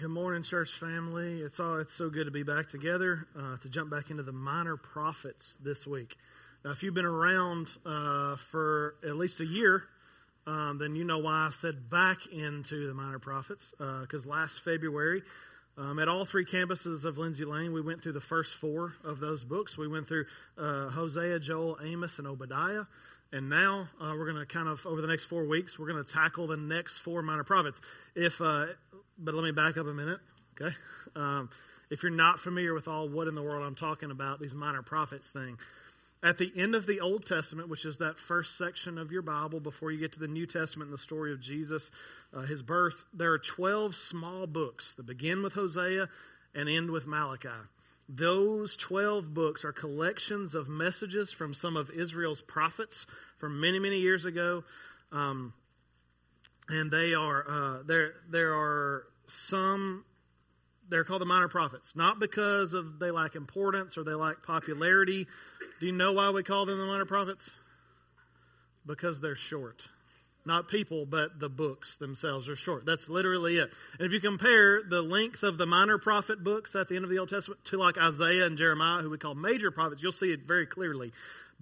Good morning, church family. It's all it's so good to be back together uh, to jump back into the minor prophets this week. Now, if you've been around uh, for at least a year, um, then you know why I said back into the minor prophets. Because uh, last February, um, at all three campuses of Lindsay Lane, we went through the first four of those books. We went through uh, Hosea, Joel, Amos, and Obadiah. And now uh, we're going to kind of over the next four weeks, we're going to tackle the next four minor prophets. If, uh, but let me back up a minute, okay? Um, if you're not familiar with all what in the world I'm talking about, these minor prophets thing, at the end of the Old Testament, which is that first section of your Bible before you get to the New Testament and the story of Jesus, uh, his birth, there are 12 small books that begin with Hosea and end with Malachi. Those 12 books are collections of messages from some of Israel's prophets from many, many years ago. Um, and they are, uh, there, there are some, they're called the minor prophets, not because of they lack importance or they lack popularity. Do you know why we call them the minor prophets? Because they're short not people, but the books themselves are short. That's literally it. And if you compare the length of the minor prophet books at the end of the Old Testament to like Isaiah and Jeremiah, who we call major prophets, you'll see it very clearly.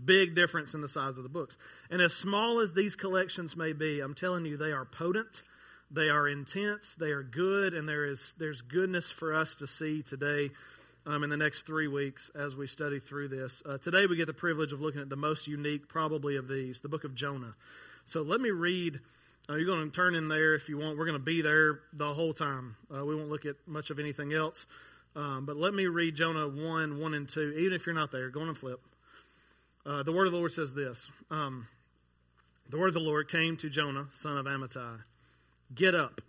Big difference in the size of the books. And as small as these collections may be, I'm telling you, they are potent, they are intense, they are good, and there is there's goodness for us to see today. Um, in the next three weeks as we study through this. Uh, today we get the privilege of looking at the most unique, probably, of these, the book of Jonah. So let me read. Uh, you're going to turn in there if you want. We're going to be there the whole time. Uh, we won't look at much of anything else. Um, but let me read Jonah 1, 1 and 2. Even if you're not there, go on and flip. Uh, the word of the Lord says this um, The word of the Lord came to Jonah, son of Amittai Get up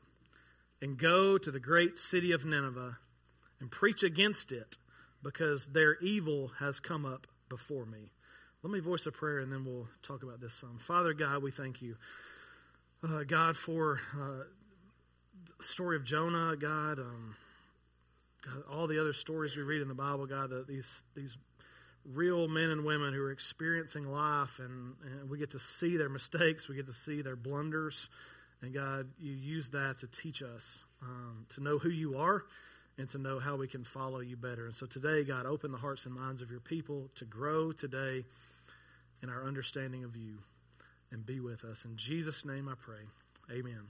and go to the great city of Nineveh and preach against it, because their evil has come up before me. Let me voice a prayer and then we'll talk about this some. Father God, we thank you, uh, God, for uh, the story of Jonah, God, um, God, all the other stories we read in the Bible, God, that these these real men and women who are experiencing life, and, and we get to see their mistakes, we get to see their blunders, and God, you use that to teach us um, to know who you are and to know how we can follow you better. And so today, God, open the hearts and minds of your people to grow today in our understanding of you and be with us. In Jesus' name I pray. Amen.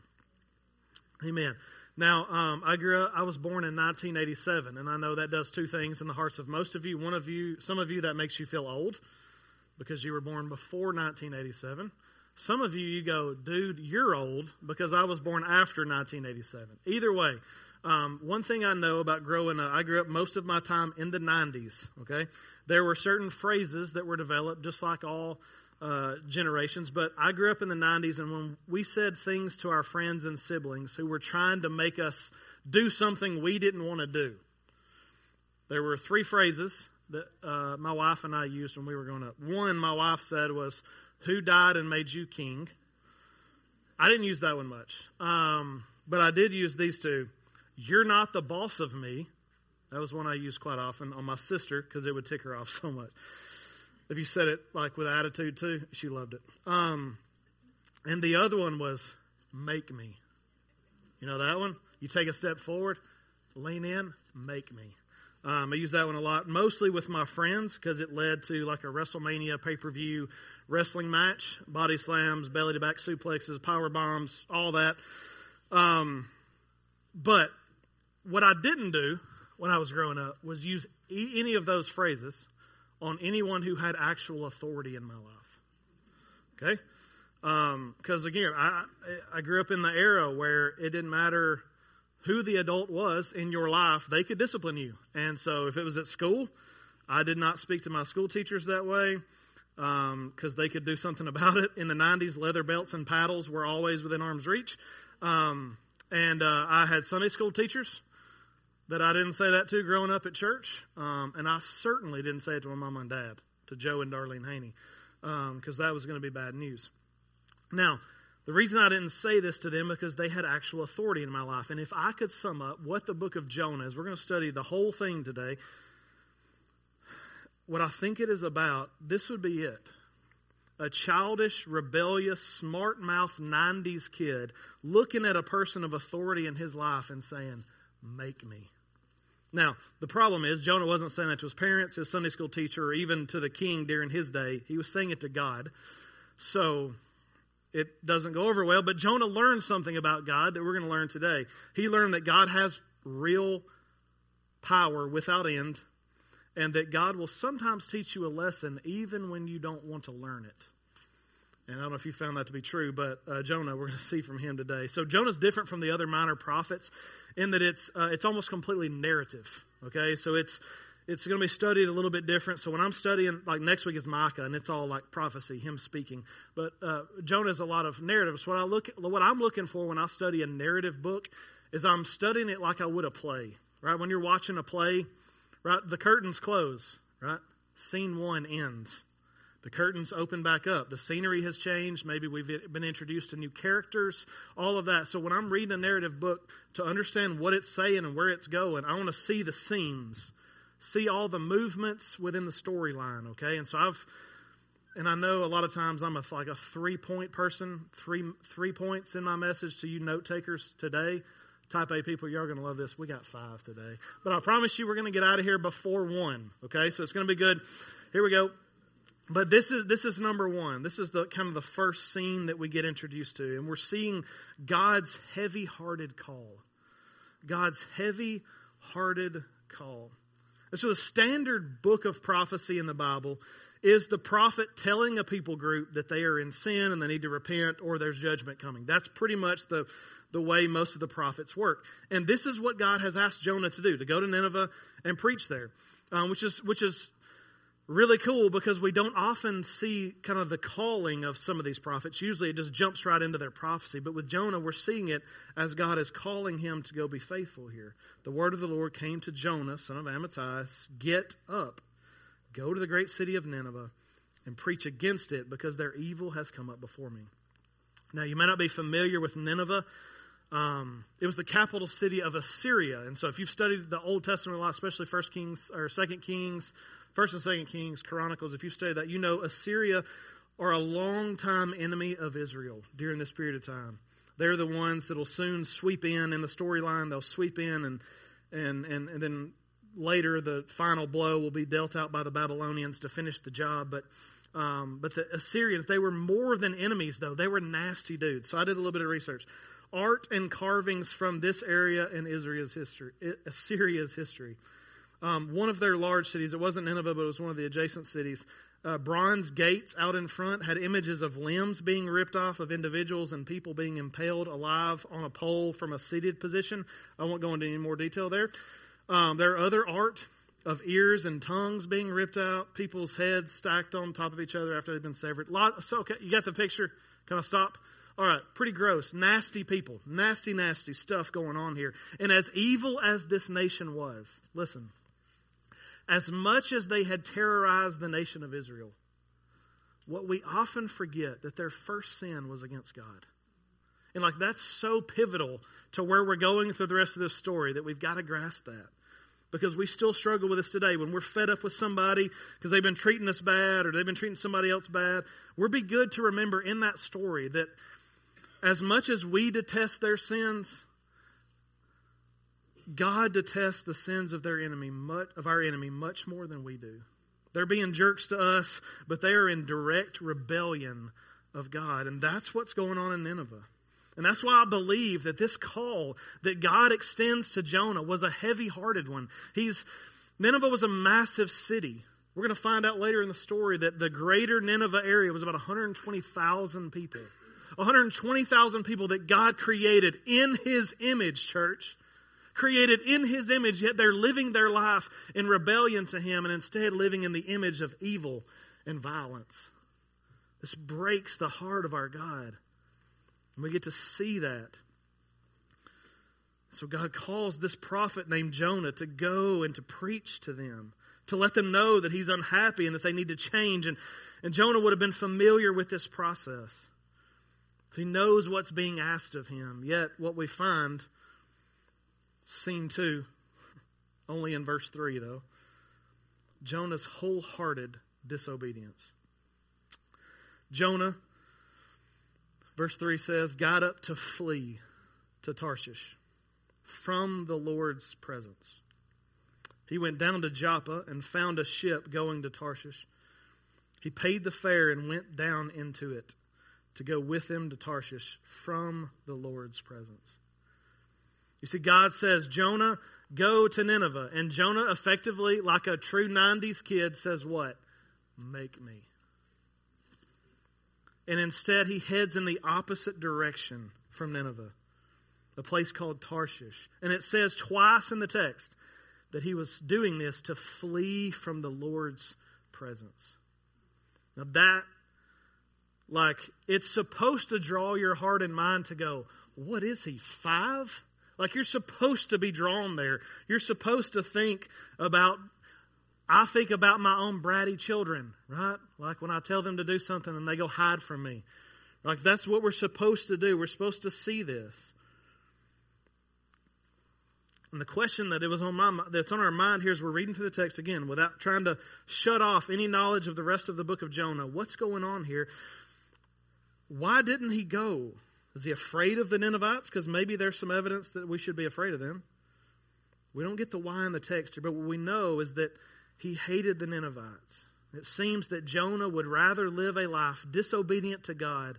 Amen. Now, um, I grew up, I was born in 1987, and I know that does two things in the hearts of most of you. One of you, some of you, that makes you feel old because you were born before 1987. Some of you, you go, dude, you're old because I was born after 1987. Either way, um, one thing I know about growing up, I grew up most of my time in the 90s, okay? There were certain phrases that were developed just like all uh, generations, but I grew up in the 90s, and when we said things to our friends and siblings who were trying to make us do something we didn't want to do, there were three phrases that uh, my wife and I used when we were growing up. One, my wife said was, Who died and made you king? I didn't use that one much, um, but I did use these two. You're not the boss of me. That was one I used quite often on my sister because it would tick her off so much. If you said it like with attitude too, she loved it. Um, and the other one was make me. You know that one? You take a step forward, lean in, make me. Um, I use that one a lot, mostly with my friends because it led to like a WrestleMania pay per view wrestling match, body slams, belly to back suplexes, power bombs, all that. Um, but what I didn't do when I was growing up was use e- any of those phrases on anyone who had actual authority in my life. Okay? Because um, again, I, I grew up in the era where it didn't matter who the adult was in your life, they could discipline you. And so if it was at school, I did not speak to my school teachers that way because um, they could do something about it. In the 90s, leather belts and paddles were always within arm's reach. Um, and uh, I had Sunday school teachers that I didn't say that to growing up at church. Um, and I certainly didn't say it to my mom and dad, to Joe and Darlene Haney, because um, that was going to be bad news. Now, the reason I didn't say this to them because they had actual authority in my life. And if I could sum up what the book of Jonah is, we're going to study the whole thing today. What I think it is about, this would be it a childish, rebellious, smart mouthed 90s kid looking at a person of authority in his life and saying, make me. Now, the problem is, Jonah wasn't saying that to his parents, his Sunday school teacher, or even to the king during his day. He was saying it to God. So it doesn't go over well. But Jonah learned something about God that we're going to learn today. He learned that God has real power without end, and that God will sometimes teach you a lesson even when you don't want to learn it. And I don't know if you found that to be true, but uh, Jonah, we're going to see from him today. So Jonah's different from the other minor prophets in that it's uh, it's almost completely narrative. Okay, so it's it's going to be studied a little bit different. So when I'm studying, like next week is Micah, and it's all like prophecy, him speaking. But uh, Jonah is a lot of narratives. What I look, what I'm looking for when I study a narrative book is I'm studying it like I would a play. Right when you're watching a play, right the curtains close. Right, scene one ends the curtains open back up. The scenery has changed. Maybe we've been introduced to new characters, all of that. So when I'm reading a narrative book to understand what it's saying and where it's going, I want to see the scenes, see all the movements within the storyline, okay? And so I've and I know a lot of times I'm a, like a three point person, three three points in my message to you note takers today. Type A people, you're going to love this. We got five today. But I promise you, we're going to get out of here before one. Okay, so it's going to be good. Here we go. But this is this is number one. This is the kind of the first scene that we get introduced to, and we're seeing God's heavy-hearted call. God's heavy-hearted call. And so the standard book of prophecy in the Bible is the prophet telling a people group that they are in sin and they need to repent or there's judgment coming. That's pretty much the the way most of the prophets work. And this is what God has asked Jonah to do, to go to Nineveh and preach there. Um, which is which is really cool because we don't often see kind of the calling of some of these prophets. Usually it just jumps right into their prophecy. But with Jonah, we're seeing it as God is calling him to go be faithful here. The word of the Lord came to Jonah, son of Amittai Get up, go to the great city of Nineveh, and preach against it because their evil has come up before me. Now, you may not be familiar with Nineveh. Um, it was the capital city of Assyria, and so if you've studied the Old Testament a lot, especially First Kings or Second Kings, First and Second Kings, Chronicles, if you study that, you know Assyria are a long-time enemy of Israel during this period of time. They're the ones that will soon sweep in in the storyline. They'll sweep in, and and and, and then later the final blow will be dealt out by the Babylonians to finish the job. But um, but the Assyrians, they were more than enemies, though. They were nasty dudes. So I did a little bit of research. Art and carvings from this area in Israel's history, Assyria's history um, one of their large cities, it wasn't Nineveh, but it was one of the adjacent cities. Uh, bronze gates out in front had images of limbs being ripped off of individuals and people being impaled alive on a pole from a seated position. I won't go into any more detail there. Um, there are other art of ears and tongues being ripped out, people's heads stacked on top of each other after they've been severed. Lot, so, okay, you got the picture? Can I stop? All right, pretty gross. Nasty people. Nasty, nasty stuff going on here. And as evil as this nation was, listen, as much as they had terrorized the nation of Israel, what we often forget that their first sin was against God. And like that's so pivotal to where we're going through the rest of this story that we've got to grasp that. Because we still struggle with this today. When we're fed up with somebody because they've been treating us bad or they've been treating somebody else bad, we're be good to remember in that story that as much as we detest their sins, God detests the sins of their enemy, much, of our enemy, much more than we do. They're being jerks to us, but they are in direct rebellion of God. And that's what's going on in Nineveh. And that's why I believe that this call that God extends to Jonah was a heavy hearted one. He's, Nineveh was a massive city. We're going to find out later in the story that the greater Nineveh area was about 120,000 people. 120,000 people that God created in His image, church created in his image, yet they're living their life in rebellion to him and instead living in the image of evil and violence. This breaks the heart of our God. And we get to see that. So God calls this prophet named Jonah to go and to preach to them, to let them know that he's unhappy and that they need to change. And, and Jonah would have been familiar with this process. He knows what's being asked of him. Yet, what we find Scene two, only in verse 3, though. Jonah's wholehearted disobedience. Jonah, verse 3 says, got up to flee to Tarshish. from the Lord's presence. He went down to Joppa and found a ship going to Tarshish. He paid the fare and went down into it to go with him to Tarshish from the Lord's presence. You see, God says, Jonah, go to Nineveh. And Jonah, effectively, like a true 90s kid, says, What? Make me. And instead, he heads in the opposite direction from Nineveh, a place called Tarshish. And it says twice in the text that he was doing this to flee from the Lord's presence. Now, that, like, it's supposed to draw your heart and mind to go, what is he, five? Like, you're supposed to be drawn there. You're supposed to think about, I think about my own bratty children, right? Like when I tell them to do something and they go hide from me. Like, that's what we're supposed to do. We're supposed to see this. And the question that it was on my that's on our mind here as we're reading through the text again, without trying to shut off any knowledge of the rest of the book of Jonah, what's going on here? Why didn't he go? Is he afraid of the Ninevites? Because maybe there's some evidence that we should be afraid of them. We don't get the why in the text here, but what we know is that he hated the Ninevites. It seems that Jonah would rather live a life disobedient to God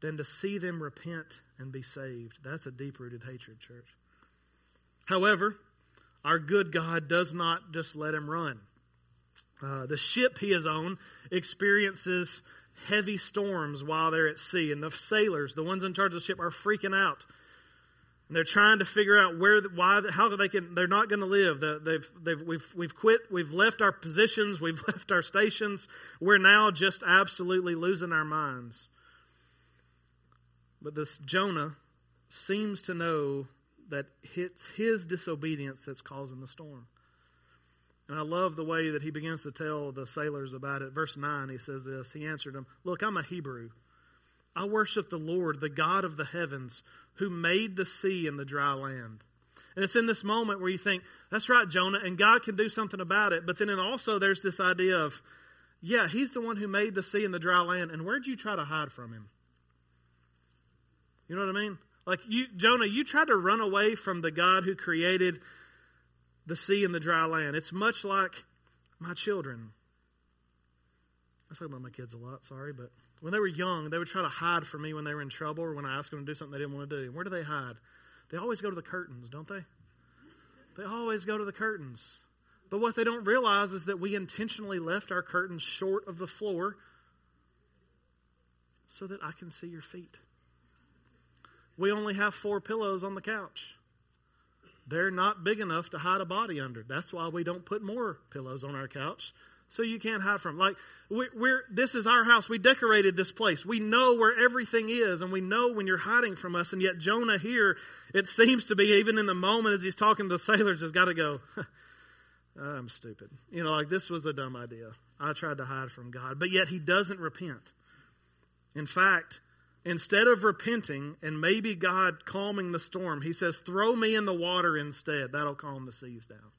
than to see them repent and be saved. That's a deep rooted hatred, church. However, our good God does not just let him run. Uh, the ship he is on experiences heavy storms while they're at sea, and the sailors, the ones in charge of the ship, are freaking out. And they're trying to figure out where, why, how they can. They're not going to live. They've, they've, we've, we've quit. We've left our positions. We've left our stations. We're now just absolutely losing our minds. But this Jonah seems to know that it's his disobedience that's causing the storm. And I love the way that he begins to tell the sailors about it. Verse 9, he says this He answered them, Look, I'm a Hebrew. I worship the Lord, the God of the heavens, who made the sea and the dry land. And it's in this moment where you think, that's right, Jonah, and God can do something about it. But then also there's this idea of, yeah, he's the one who made the sea and the dry land, and where'd you try to hide from him? You know what I mean? Like you, Jonah, you tried to run away from the God who created the sea and the dry land. It's much like my children. I talk about my kids a lot, sorry, but when they were young, they would try to hide from me when they were in trouble or when I asked them to do something they didn't want to do. Where do they hide? They always go to the curtains, don't they? They always go to the curtains. But what they don't realize is that we intentionally left our curtains short of the floor so that I can see your feet we only have four pillows on the couch. They're not big enough to hide a body under. That's why we don't put more pillows on our couch so you can't hide from. Like we, are this is our house. We decorated this place. We know where everything is, and we know when you're hiding from us. And yet Jonah here, it seems to be even in the moment as he's talking to the sailors, has got to go. I'm stupid. You know, like this was a dumb idea. I tried to hide from God, but yet he doesn't repent. In fact, Instead of repenting and maybe God calming the storm, he says, Throw me in the water instead. That'll calm the seas down.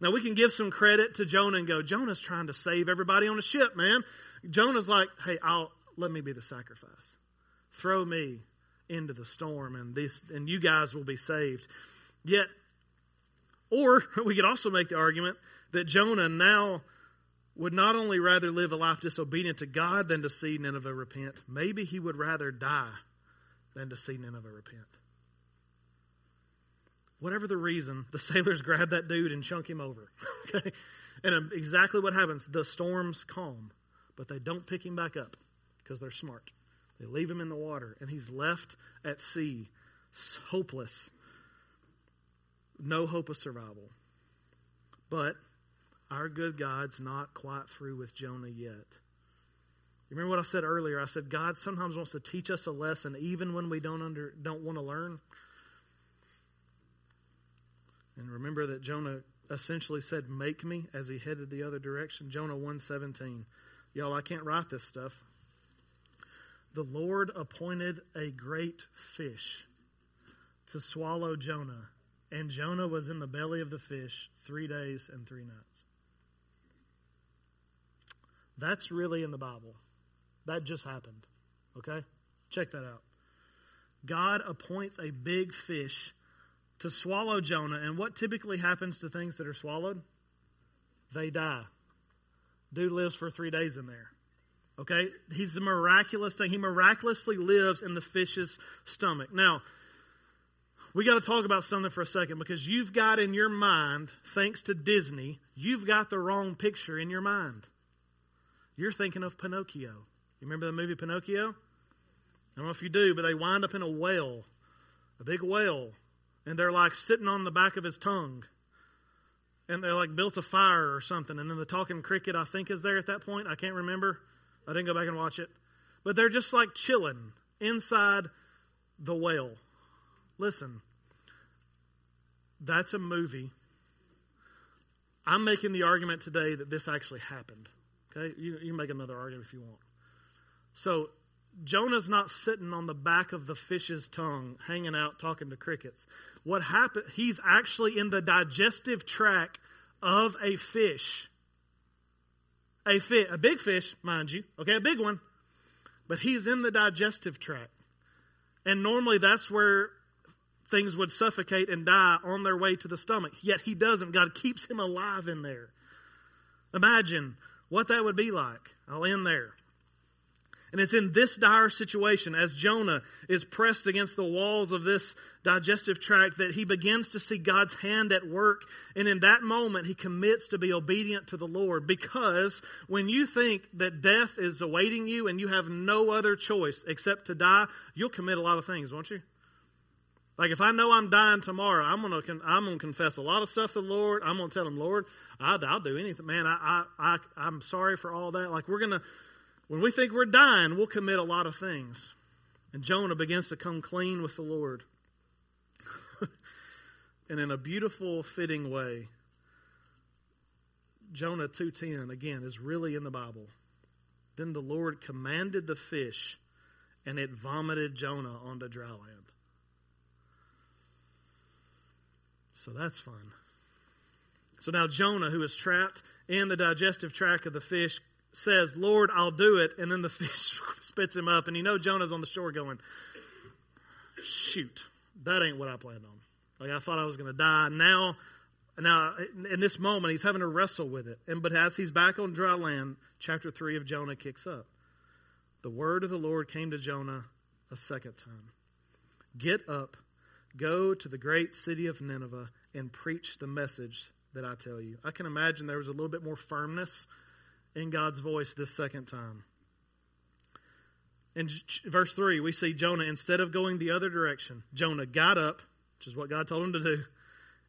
Now, we can give some credit to Jonah and go, Jonah's trying to save everybody on the ship, man. Jonah's like, Hey, I'll, let me be the sacrifice. Throw me into the storm, and, this, and you guys will be saved. Yet, or we could also make the argument that Jonah now would not only rather live a life disobedient to God than to see Nineveh repent, maybe he would rather die than to see Nineveh repent. Whatever the reason, the sailors grab that dude and chunk him over. okay? And um, exactly what happens the storms calm, but they don't pick him back up because they're smart. They leave him in the water, and he's left at sea, hopeless, no hope of survival. But our good God's not quite through with Jonah yet. You remember what I said earlier? I said God sometimes wants to teach us a lesson even when we don't under don't want to learn. And remember that Jonah essentially said, "Make me," as he headed the other direction. Jonah one seventeen. Y'all, I can't write this stuff. The Lord appointed a great fish to swallow Jonah, and Jonah was in the belly of the fish 3 days and 3 nights. That's really in the Bible. That just happened. Okay? Check that out. God appoints a big fish to swallow Jonah. And what typically happens to things that are swallowed? They die. Dude lives for three days in there. Okay? He's a miraculous thing. He miraculously lives in the fish's stomach. Now, we got to talk about something for a second because you've got in your mind, thanks to Disney, you've got the wrong picture in your mind. You're thinking of Pinocchio. You remember the movie Pinocchio? I don't know if you do, but they wind up in a whale, a big whale, and they're like sitting on the back of his tongue. And they like built a fire or something, and then the talking cricket, I think, is there at that point. I can't remember. I didn't go back and watch it. But they're just like chilling inside the whale. Listen, that's a movie. I'm making the argument today that this actually happened. Okay? You, you make another argument if you want. So, Jonah's not sitting on the back of the fish's tongue, hanging out, talking to crickets. What happened? He's actually in the digestive tract of a fish. A fish, a big fish, mind you. Okay, a big one. But he's in the digestive tract. And normally that's where things would suffocate and die on their way to the stomach. Yet he doesn't. God keeps him alive in there. Imagine what that would be like. I'll end there. And it's in this dire situation, as Jonah is pressed against the walls of this digestive tract, that he begins to see God's hand at work. And in that moment, he commits to be obedient to the Lord. Because when you think that death is awaiting you and you have no other choice except to die, you'll commit a lot of things, won't you? Like if I know I'm dying tomorrow, I'm gonna I'm gonna confess a lot of stuff to the Lord. I'm gonna tell him, Lord, I'll, I'll do anything, man. I, I I I'm sorry for all that. Like we're gonna when we think we're dying, we'll commit a lot of things. And Jonah begins to come clean with the Lord. and in a beautiful, fitting way, Jonah 2:10 again is really in the Bible. Then the Lord commanded the fish, and it vomited Jonah onto dry land. So that's fun. So now Jonah, who is trapped in the digestive tract of the fish, says, Lord, I'll do it. And then the fish spits him up. And you know Jonah's on the shore going, shoot, that ain't what I planned on. Like I thought I was going to die. Now, now in this moment, he's having to wrestle with it. And but as he's back on dry land, chapter three of Jonah kicks up. The word of the Lord came to Jonah a second time. Get up, go to the great city of Nineveh, and preach the message that I tell you. I can imagine there was a little bit more firmness in God's voice this second time. In verse 3, we see Jonah, instead of going the other direction, Jonah got up, which is what God told him to do,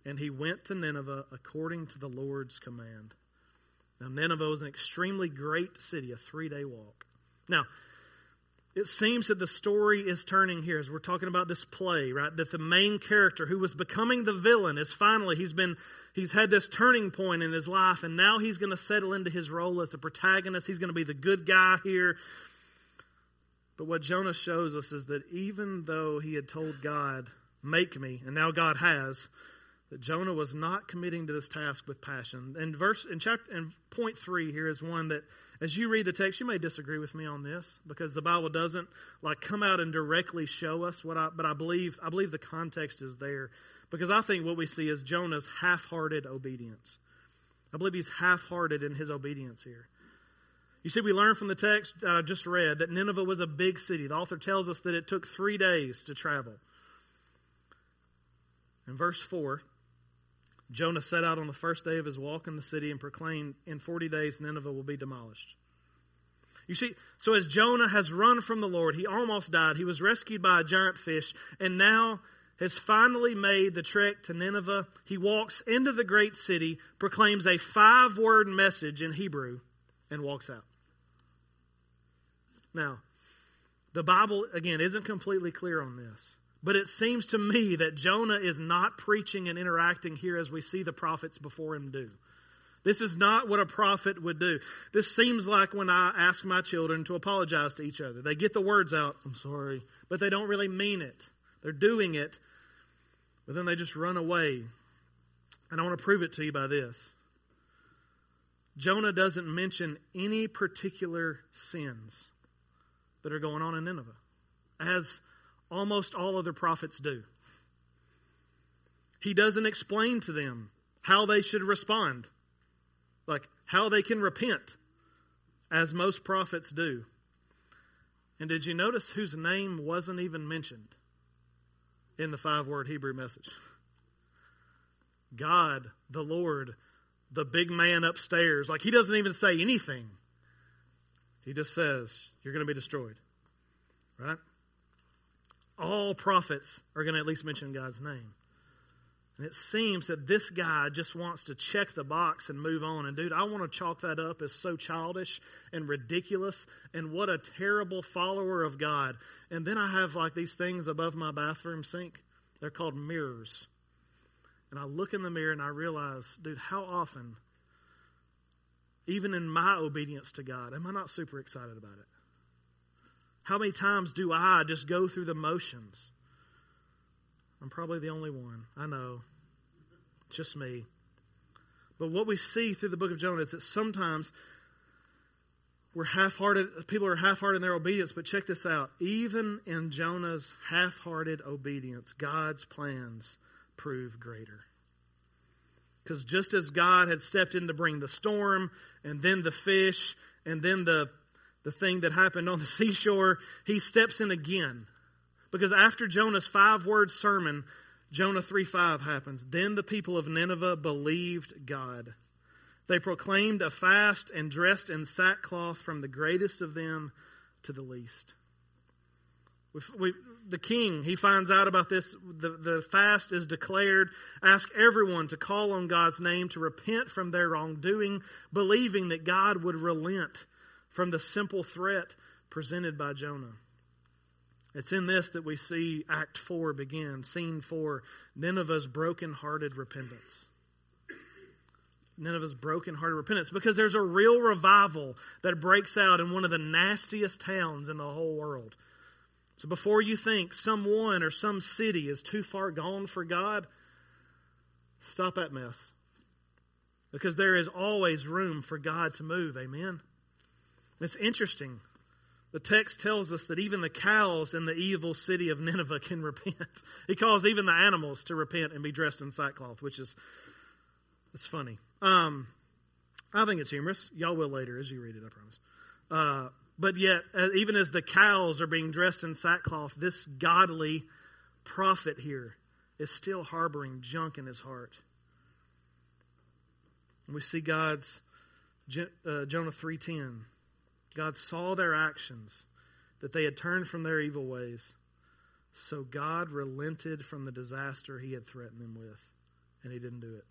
and he went to Nineveh according to the Lord's command. Now, Nineveh was an extremely great city, a three day walk. Now, it seems that the story is turning here as we're talking about this play, right? That the main character who was becoming the villain is finally, he's been he's had this turning point in his life, and now he's going to settle into his role as the protagonist. He's going to be the good guy here. But what Jonah shows us is that even though he had told God, Make me, and now God has, that Jonah was not committing to this task with passion. And verse in chapter in point three here is one that as you read the text, you may disagree with me on this because the Bible doesn't like come out and directly show us what I but I believe I believe the context is there. Because I think what we see is Jonah's half hearted obedience. I believe he's half hearted in his obedience here. You see, we learn from the text I just read that Nineveh was a big city. The author tells us that it took three days to travel. In verse 4, Jonah set out on the first day of his walk in the city and proclaimed, In 40 days, Nineveh will be demolished. You see, so as Jonah has run from the Lord, he almost died. He was rescued by a giant fish, and now has finally made the trek to Nineveh. He walks into the great city, proclaims a five word message in Hebrew, and walks out. Now, the Bible, again, isn't completely clear on this. But it seems to me that Jonah is not preaching and interacting here as we see the prophets before him do. This is not what a prophet would do. This seems like when I ask my children to apologize to each other. They get the words out, I'm sorry, but they don't really mean it. They're doing it, but then they just run away. And I want to prove it to you by this. Jonah doesn't mention any particular sins that are going on in Nineveh. As almost all other prophets do. He doesn't explain to them how they should respond, like how they can repent, as most prophets do. And did you notice whose name wasn't even mentioned in the five word Hebrew message? God, the Lord, the big man upstairs. Like he doesn't even say anything. He just says, You're going to be destroyed. Right? All prophets are going to at least mention God's name. And it seems that this guy just wants to check the box and move on. And dude, I want to chalk that up as so childish and ridiculous and what a terrible follower of God. And then I have like these things above my bathroom sink. They're called mirrors. And I look in the mirror and I realize, dude, how often, even in my obedience to God, am I not super excited about it? How many times do I just go through the motions? I'm probably the only one. I know. Just me. But what we see through the book of Jonah is that sometimes we're half hearted, people are half hearted in their obedience, but check this out. Even in Jonah's half hearted obedience, God's plans prove greater. Because just as God had stepped in to bring the storm and then the fish and then the, the thing that happened on the seashore, he steps in again because after Jonah's five word sermon, Jonah 3 5 happens. Then the people of Nineveh believed God. They proclaimed a fast and dressed in sackcloth from the greatest of them to the least. We, we, the king, he finds out about this. The, the fast is declared. Ask everyone to call on God's name to repent from their wrongdoing, believing that God would relent from the simple threat presented by Jonah. It's in this that we see Act 4 begin, scene 4, Nineveh's broken-hearted repentance. Nineveh's broken-hearted repentance because there's a real revival that breaks out in one of the nastiest towns in the whole world. So before you think someone or some city is too far gone for God, stop that mess. Because there is always room for God to move. Amen. It's interesting the text tells us that even the cows in the evil city of Nineveh can repent. He calls even the animals to repent and be dressed in sackcloth, which is it's funny. Um, I think it's humorous. Y'all will later as you read it, I promise. Uh, but yet, uh, even as the cows are being dressed in sackcloth, this godly prophet here is still harboring junk in his heart. And we see God's uh, Jonah three ten. God saw their actions, that they had turned from their evil ways. So God relented from the disaster he had threatened them with, and he didn't do it.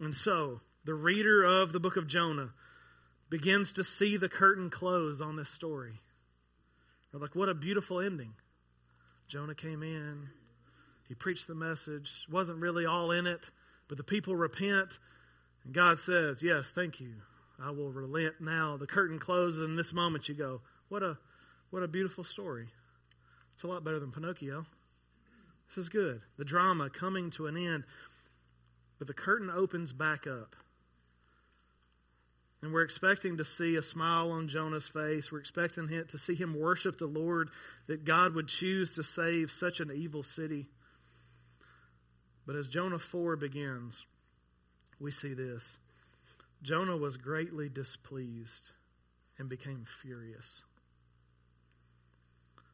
And so, the reader of the book of Jonah begins to see the curtain close on this story. They're like, what a beautiful ending. Jonah came in, he preached the message, wasn't really all in it, but the people repent, and God says, Yes, thank you. I will relent now. The curtain closes, and this moment you go, what a, what a beautiful story. It's a lot better than Pinocchio. This is good. The drama coming to an end. But the curtain opens back up. And we're expecting to see a smile on Jonah's face. We're expecting him to see him worship the Lord, that God would choose to save such an evil city. But as Jonah 4 begins, we see this. Jonah was greatly displeased and became furious.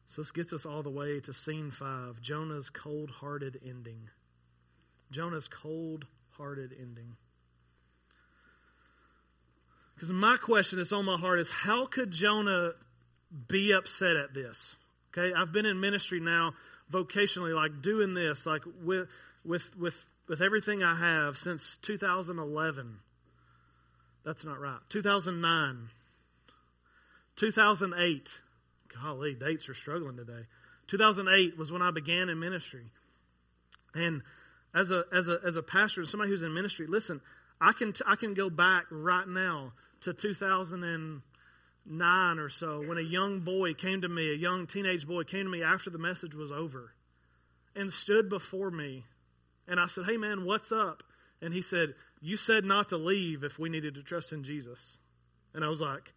So this gets us all the way to scene five Jonah's cold hearted ending. Jonah's cold hearted ending. Because my question that's on my heart is how could Jonah be upset at this? Okay, I've been in ministry now vocationally, like doing this, like with with with with everything I have since 2011. That's not right. 2009. 2008. Golly, dates are struggling today. 2008 was when I began in ministry. And as a, as a, as a pastor, somebody who's in ministry, listen, I can, t- I can go back right now to 2009 or so when a young boy came to me, a young teenage boy came to me after the message was over and stood before me. And I said, Hey, man, what's up? And he said, You said not to leave if we needed to trust in Jesus. And I was like,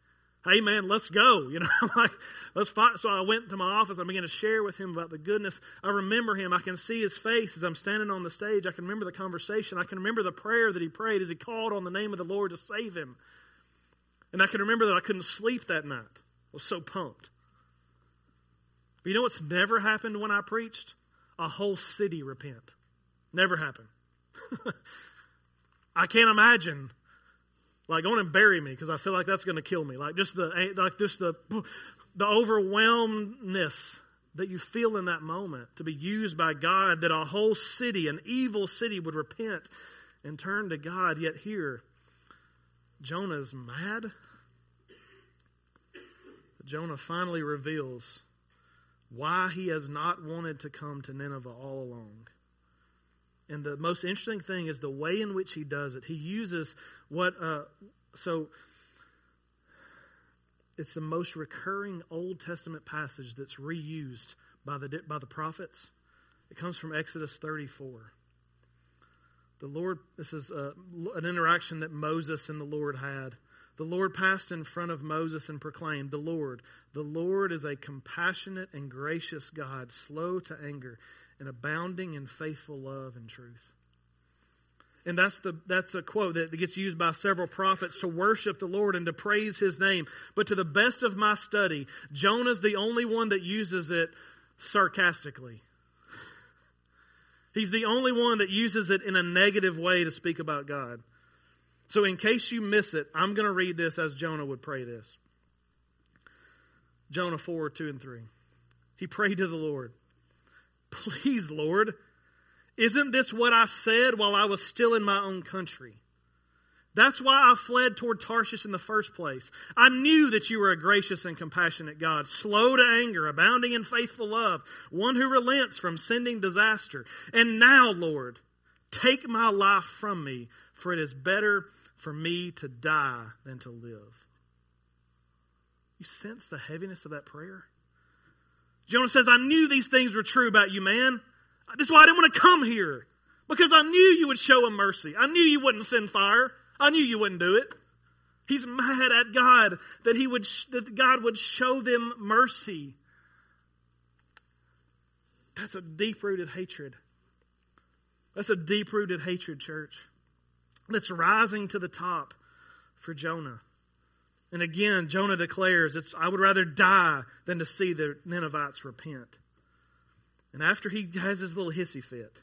hey man, let's go. You know, I'm like let's fight. So I went to my office. I began to share with him about the goodness. I remember him. I can see his face as I'm standing on the stage. I can remember the conversation. I can remember the prayer that he prayed as he called on the name of the Lord to save him. And I can remember that I couldn't sleep that night. I was so pumped. But you know what's never happened when I preached? A whole city repent. Never happened. I can't imagine like, going and bury me because I feel like that's going to kill me. Like just the like just the the overwhelmedness that you feel in that moment to be used by God, that a whole city, an evil city, would repent and turn to God. Yet here, Jonah's mad. Jonah finally reveals why he has not wanted to come to Nineveh all along. And the most interesting thing is the way in which he does it. He uses what, uh, so it's the most recurring Old Testament passage that's reused by the, by the prophets. It comes from Exodus 34. The Lord, this is a, uh, an interaction that Moses and the Lord had. The Lord passed in front of Moses and proclaimed, The Lord, the Lord is a compassionate and gracious God, slow to anger and abounding in faithful love and truth. And that's the that's a quote that gets used by several prophets to worship the Lord and to praise his name. But to the best of my study, Jonah's the only one that uses it sarcastically. He's the only one that uses it in a negative way to speak about God. So in case you miss it, I'm going to read this as Jonah would pray this. Jonah 4, 2 and 3. He prayed to the Lord. Please, Lord, isn't this what I said while I was still in my own country? That's why I fled toward Tarshish in the first place. I knew that you were a gracious and compassionate God, slow to anger, abounding in faithful love, one who relents from sending disaster. And now, Lord, take my life from me, for it is better for me to die than to live. You sense the heaviness of that prayer? Jonah says, I knew these things were true about you, man. That's why I didn't want to come here. Because I knew you would show him mercy. I knew you wouldn't send fire. I knew you wouldn't do it. He's mad at God that he would that God would show them mercy. That's a deep-rooted hatred. That's a deep-rooted hatred, church. That's rising to the top for Jonah. And again, Jonah declares, it's, I would rather die than to see the Ninevites repent. And after he has his little hissy fit,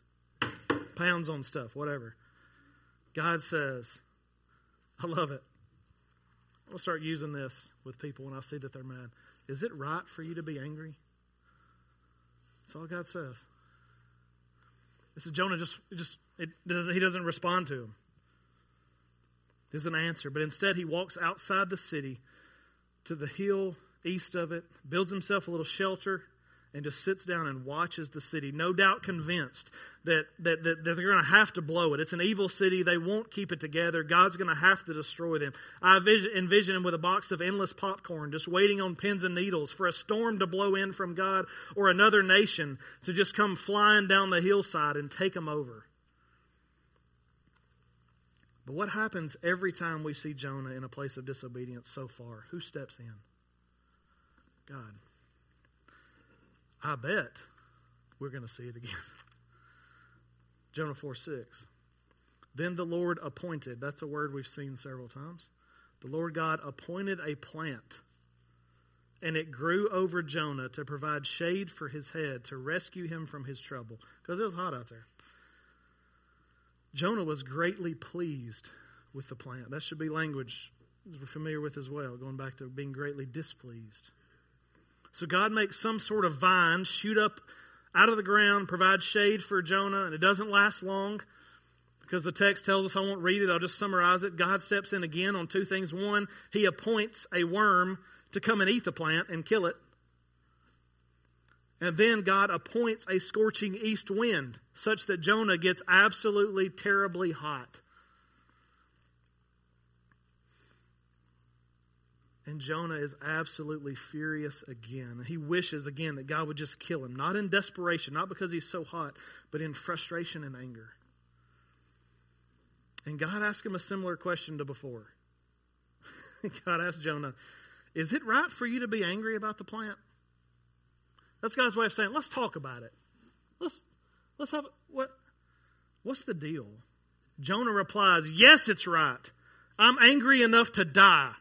pounds on stuff, whatever, God says, I love it. I'm going to start using this with people when I see that they're mad. Is it right for you to be angry? That's all God says. This is Jonah just, just it, he doesn't respond to him doesn't answer, but instead he walks outside the city to the hill east of it, builds himself a little shelter, and just sits down and watches the city, no doubt convinced that, that, that, that they're going to have to blow it. It's an evil city. They won't keep it together. God's going to have to destroy them. I envision, envision him with a box of endless popcorn, just waiting on pins and needles for a storm to blow in from God or another nation to just come flying down the hillside and take them over. But what happens every time we see Jonah in a place of disobedience so far? Who steps in? God. I bet we're going to see it again. Jonah 4 6. Then the Lord appointed, that's a word we've seen several times. The Lord God appointed a plant, and it grew over Jonah to provide shade for his head, to rescue him from his trouble, because it was hot out there. Jonah was greatly pleased with the plant. That should be language we're familiar with as well, going back to being greatly displeased. So God makes some sort of vine shoot up out of the ground, provide shade for Jonah, and it doesn't last long because the text tells us I won't read it, I'll just summarize it. God steps in again on two things. One, he appoints a worm to come and eat the plant and kill it. And then God appoints a scorching east wind such that Jonah gets absolutely terribly hot. And Jonah is absolutely furious again. He wishes again that God would just kill him, not in desperation, not because he's so hot, but in frustration and anger. And God asked him a similar question to before. God asked Jonah, Is it right for you to be angry about the plant? That's God's way of saying, let's talk about it. Let's let's have what what's the deal? Jonah replies, Yes, it's right. I'm angry enough to die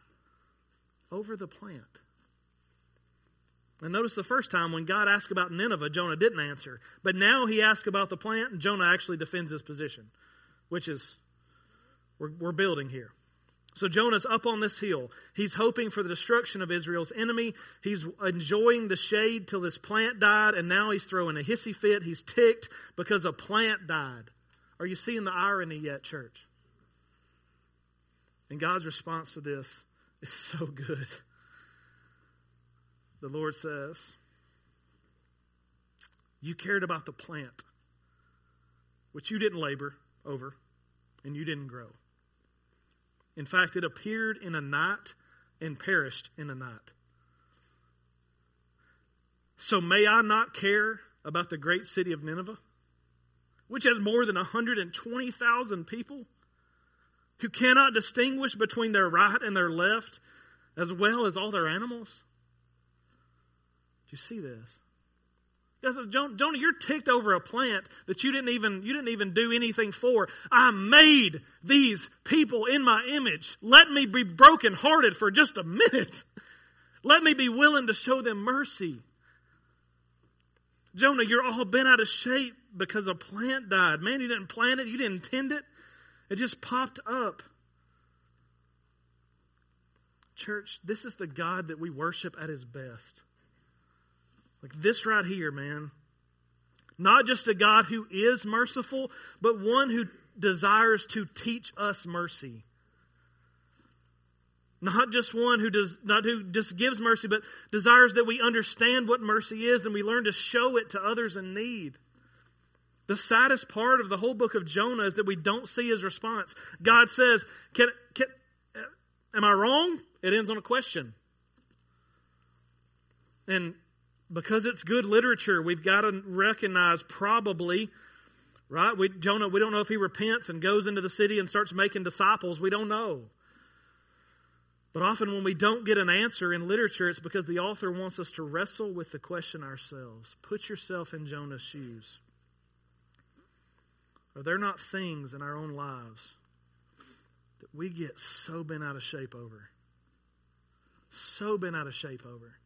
over the plant. And notice the first time when God asked about Nineveh, Jonah didn't answer. But now he asks about the plant, and Jonah actually defends his position, which is, we're, we're building here. So Jonah's up on this hill. He's hoping for the destruction of Israel's enemy. He's enjoying the shade till this plant died, and now he's throwing a hissy fit. He's ticked because a plant died. Are you seeing the irony yet, church? And God's response to this is so good. The Lord says, You cared about the plant, which you didn't labor over, and you didn't grow. In fact, it appeared in a night and perished in a night. So may I not care about the great city of Nineveh, which has more than 120,000 people who cannot distinguish between their right and their left, as well as all their animals? Do you see this? Jonah, you're ticked over a plant that you didn't even you didn't even do anything for. I made these people in my image. Let me be brokenhearted for just a minute. Let me be willing to show them mercy. Jonah, you're all bent out of shape because a plant died. Man, you didn't plant it, you didn't intend it. It just popped up. Church, this is the God that we worship at his best. Like this right here, man. Not just a God who is merciful, but one who desires to teach us mercy. Not just one who does not who just gives mercy, but desires that we understand what mercy is and we learn to show it to others in need. The saddest part of the whole book of Jonah is that we don't see his response. God says, can, can, Am I wrong? It ends on a question. And because it's good literature, we've got to recognize probably, right? We, Jonah, we don't know if he repents and goes into the city and starts making disciples. We don't know. But often when we don't get an answer in literature, it's because the author wants us to wrestle with the question ourselves. Put yourself in Jonah's shoes. Are there not things in our own lives that we get so bent out of shape over? So bent out of shape over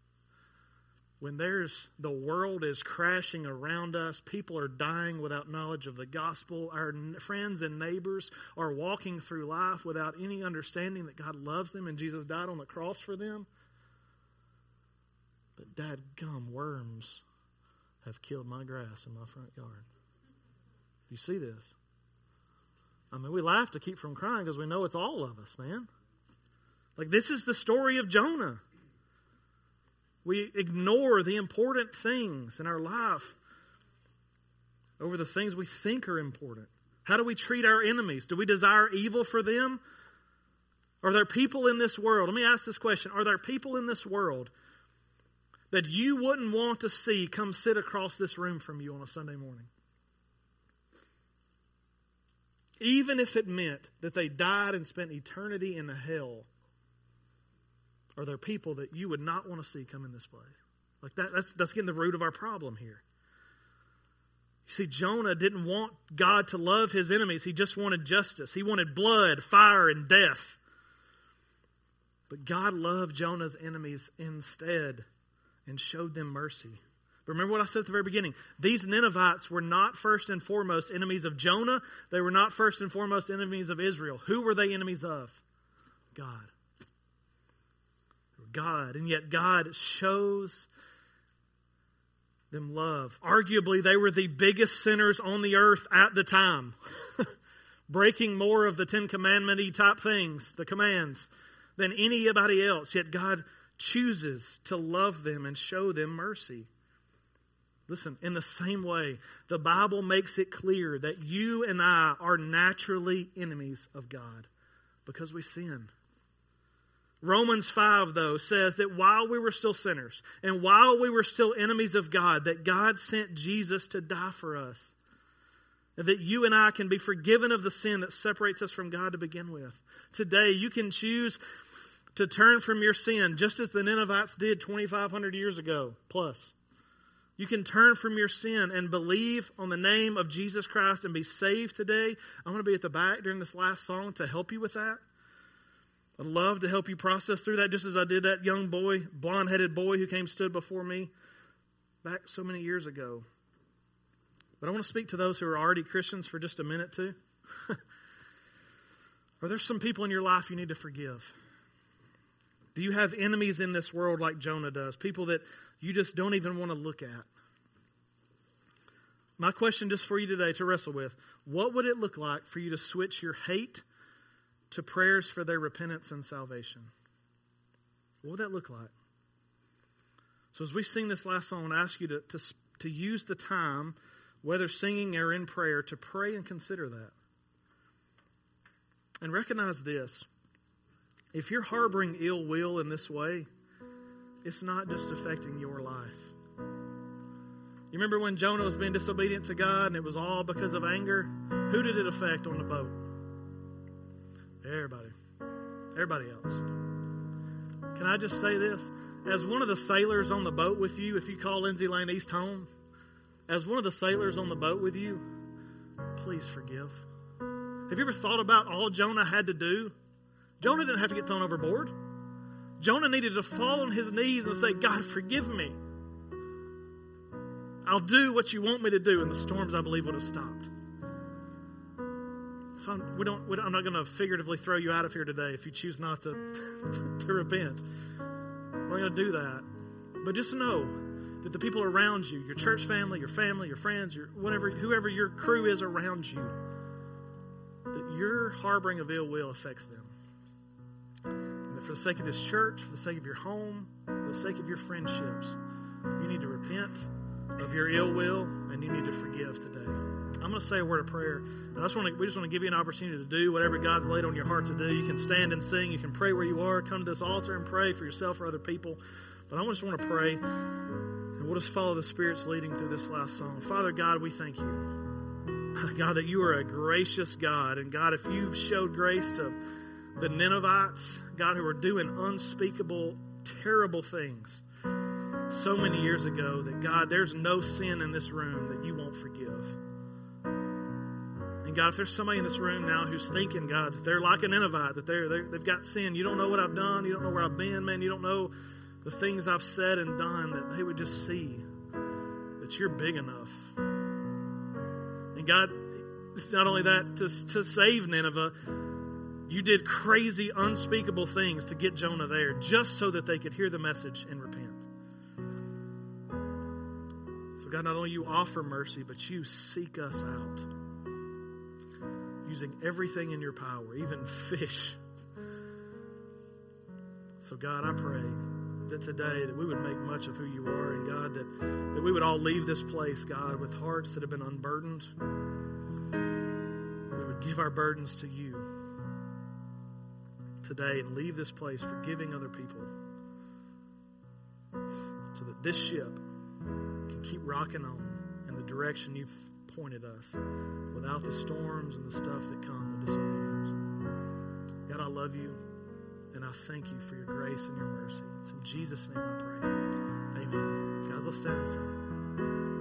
when there's the world is crashing around us, people are dying without knowledge of the gospel, our friends and neighbors are walking through life without any understanding that God loves them and Jesus died on the cross for them. But dad gum worms have killed my grass in my front yard. You see this? I mean, we laugh to keep from crying because we know it's all of us, man. Like, this is the story of Jonah. We ignore the important things in our life over the things we think are important. How do we treat our enemies? Do we desire evil for them? Are there people in this world? Let me ask this question Are there people in this world that you wouldn't want to see come sit across this room from you on a Sunday morning? Even if it meant that they died and spent eternity in the hell are there people that you would not want to see come in this place? Like that, that's, that's getting the root of our problem here. You see, Jonah didn't want God to love his enemies. He just wanted justice. He wanted blood, fire, and death. But God loved Jonah's enemies instead and showed them mercy. But Remember what I said at the very beginning. These Ninevites were not first and foremost enemies of Jonah. They were not first and foremost enemies of Israel. Who were they enemies of? God. God, and yet God shows them love. Arguably, they were the biggest sinners on the earth at the time, breaking more of the Ten Commandment type things, the commands, than anybody else. Yet God chooses to love them and show them mercy. Listen, in the same way, the Bible makes it clear that you and I are naturally enemies of God because we sin. Romans 5, though, says that while we were still sinners and while we were still enemies of God, that God sent Jesus to die for us. And that you and I can be forgiven of the sin that separates us from God to begin with. Today, you can choose to turn from your sin, just as the Ninevites did 2,500 years ago plus. You can turn from your sin and believe on the name of Jesus Christ and be saved today. I'm going to be at the back during this last song to help you with that. I'd love to help you process through that, just as I did that young boy, blonde headed boy who came stood before me back so many years ago. But I want to speak to those who are already Christians for just a minute, too. are there some people in your life you need to forgive? Do you have enemies in this world like Jonah does? People that you just don't even want to look at? My question just for you today to wrestle with what would it look like for you to switch your hate to prayers for their repentance and salvation? What would that look like? So, as we sing this last song, I ask you to, to, to use the time, whether singing or in prayer, to pray and consider that. And recognize this if you're harboring ill will in this way, it's not just affecting your life. You remember when Jonah was being disobedient to God and it was all because of anger? Who did it affect on the boat? Everybody. Everybody else. Can I just say this? As one of the sailors on the boat with you, if you call Lindsay Lane East home, as one of the sailors on the boat with you, please forgive. Have you ever thought about all Jonah had to do Jonah didn't have to get thrown overboard. Jonah needed to fall on his knees and say, God, forgive me. I'll do what you want me to do. And the storms, I believe, would have stopped. So I'm, we don't, we don't, I'm not going to figuratively throw you out of here today if you choose not to, to repent. We're going to do that. But just know that the people around you, your church family, your family, your friends, your whatever, whoever your crew is around you, that your harboring of ill will affects them And for the sake of this church, for the sake of your home, for the sake of your friendships, you need to repent of your ill will and you need to forgive today. I'm going to say a word of prayer. And I just want to, we just want to give you an opportunity to do whatever God's laid on your heart to do. You can stand and sing. You can pray where you are. Come to this altar and pray for yourself or other people. But I just want to pray, and we'll just follow the Spirit's leading through this last song. Father God, we thank you. God, that you are a gracious God. And God, if you've showed grace to the Ninevites, God, who were doing unspeakable, terrible things so many years ago, that God, there's no sin in this room that you won't forgive. God, if there's somebody in this room now who's thinking, God, that they're like a Ninevite, that they're, they're, they've got sin, you don't know what I've done, you don't know where I've been, man, you don't know the things I've said and done, that they would just see that you're big enough. And God, it's not only that to, to save Nineveh, you did crazy, unspeakable things to get Jonah there just so that they could hear the message and repent. So, God, not only you offer mercy, but you seek us out using everything in your power, even fish. So, God, I pray that today that we would make much of who you are, and God, that, that we would all leave this place, God, with hearts that have been unburdened. We would give our burdens to you today and leave this place forgiving other people so that this ship can keep rocking on in the direction you've pointed us without the storms and the stuff that come with disobedience. God, I love you and I thank you for your grace and your mercy. It's in Jesus' name I pray. Amen. Guys, let's stand and.